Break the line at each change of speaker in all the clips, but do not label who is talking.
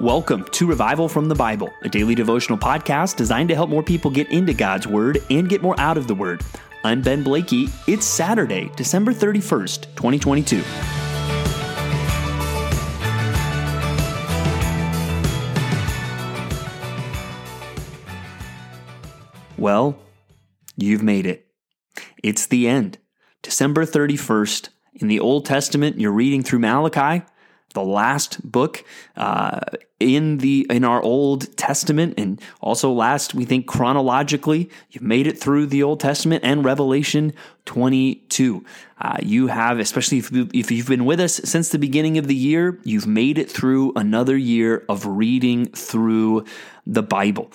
Welcome to Revival from the Bible, a daily devotional podcast designed to help more people get into God's Word and get more out of the Word. I'm Ben Blakey. It's Saturday, December 31st, 2022. Well, you've made it. It's the end. December 31st. In the Old Testament, you're reading through Malachi the last book uh, in the in our Old Testament, and also last we think chronologically. You've made it through the Old Testament and Revelation 22. Uh, you have, especially if, if you've been with us since the beginning of the year, you've made it through another year of reading through the Bible.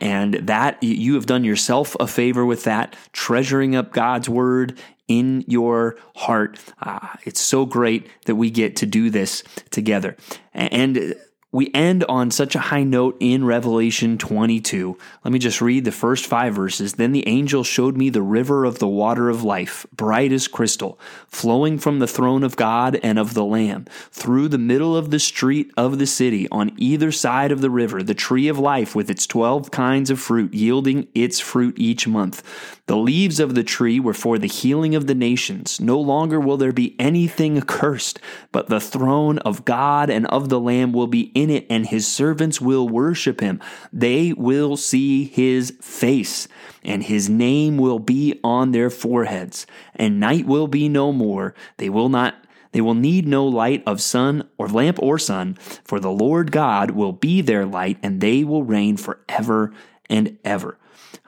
And that you have done yourself a favor with that, treasuring up God's word in your heart. Uh, it's so great that we get to do this together. And we end on such a high note in Revelation 22. Let me just read the first five verses. Then the angel showed me the river of the water of life, bright as crystal, flowing from the throne of God and of the Lamb, through the middle of the street of the city, on either side of the river, the tree of life with its twelve kinds of fruit, yielding its fruit each month. The leaves of the tree were for the healing of the nations. No longer will there be anything accursed, but the throne of God and of the Lamb will be in it, and his servants will worship him. They will see his face, and his name will be on their foreheads. And night will be no more. They will not they will need no light of sun or lamp or sun, for the Lord God will be their light, and they will reign forever and ever.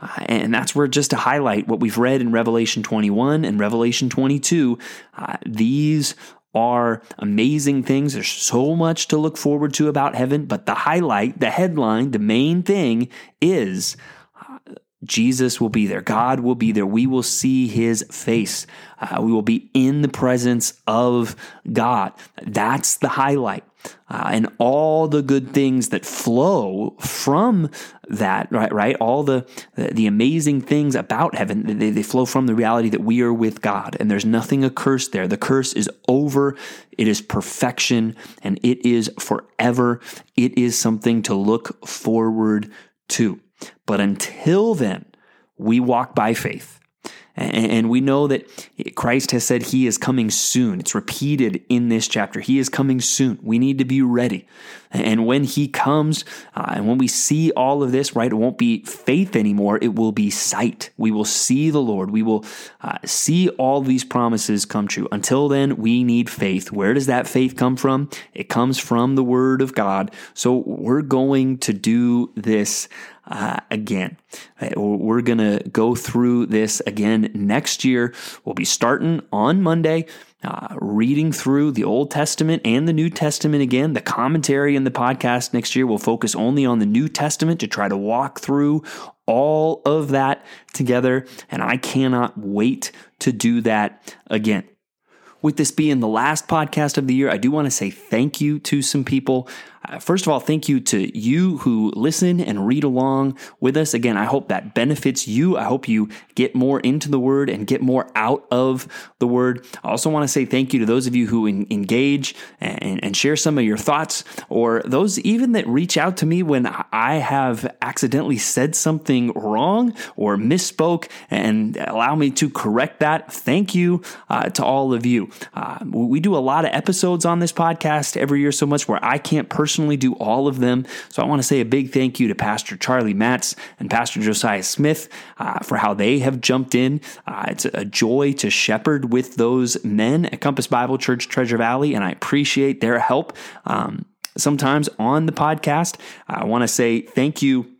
Uh, and that's where just to highlight what we've read in Revelation 21 and Revelation 22, uh, these are amazing things. There's so much to look forward to about heaven, but the highlight, the headline, the main thing is uh, Jesus will be there. God will be there. We will see his face. Uh, we will be in the presence of God. That's the highlight uh, and all the good things that flow from that, right? Right? All the the amazing things about heaven, they, they flow from the reality that we are with God, and there's nothing accursed there. The curse is over. It is perfection, and it is forever. It is something to look forward to. But until then, we walk by faith. And we know that Christ has said he is coming soon. It's repeated in this chapter. He is coming soon. We need to be ready. And when he comes, uh, and when we see all of this, right, it won't be faith anymore. It will be sight. We will see the Lord. We will uh, see all these promises come true. Until then, we need faith. Where does that faith come from? It comes from the Word of God. So we're going to do this uh, again. We're going to go through this again next year. We'll be starting on Monday. Uh, reading through the Old Testament and the New Testament again. The commentary in the podcast next year will focus only on the New Testament to try to walk through all of that together. And I cannot wait to do that again. With this being the last podcast of the year, I do want to say thank you to some people. Uh, first of all, thank you to you who listen and read along with us. Again, I hope that benefits you. I hope you get more into the word and get more out of the word. I also want to say thank you to those of you who engage and, and share some of your thoughts, or those even that reach out to me when I have accidentally said something wrong or misspoke and allow me to correct that. Thank you uh, to all of you. Uh, we do a lot of episodes on this podcast every year, so much where I can't personally personally do all of them. So I want to say a big thank you to Pastor Charlie Matz and Pastor Josiah Smith uh, for how they have jumped in. Uh, it's a joy to shepherd with those men at Compass Bible Church Treasure Valley, and I appreciate their help. Um, sometimes on the podcast, I want to say thank you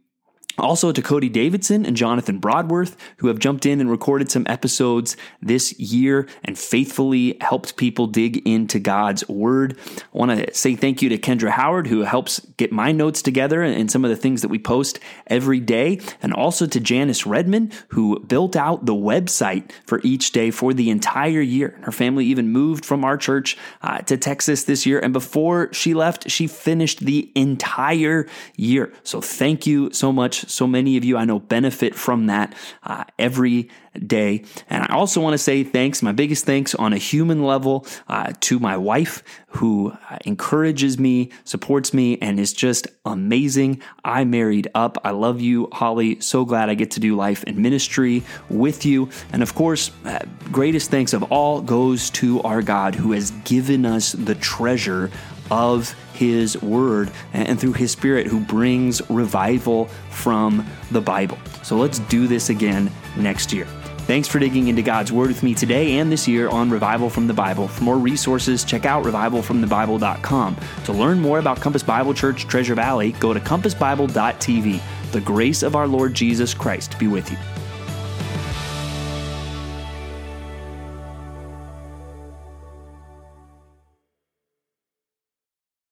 also to Cody Davidson and Jonathan Broadworth, who have jumped in and recorded some episodes this year and faithfully helped people dig into God's Word. I want to say thank you to Kendra Howard, who helps get my notes together and some of the things that we post every day, and also to Janice Redman, who built out the website for each day for the entire year. Her family even moved from our church uh, to Texas this year, and before she left, she finished the entire year. So thank you so much So many of you I know benefit from that uh, every day. And I also want to say thanks, my biggest thanks on a human level uh, to my wife who uh, encourages me, supports me, and is just amazing. I married up. I love you, Holly. So glad I get to do life and ministry with you. And of course, uh, greatest thanks of all goes to our God who has given us the treasure of his word and through his spirit who brings revival from the Bible. So let's do this again next year. Thanks for digging into God's Word with me today and this year on Revival from the Bible. For more resources, check out revivalfromthebible.com. To learn more about Compass Bible Church Treasure Valley, go to compassbible.tv. The grace of our Lord Jesus Christ be with you.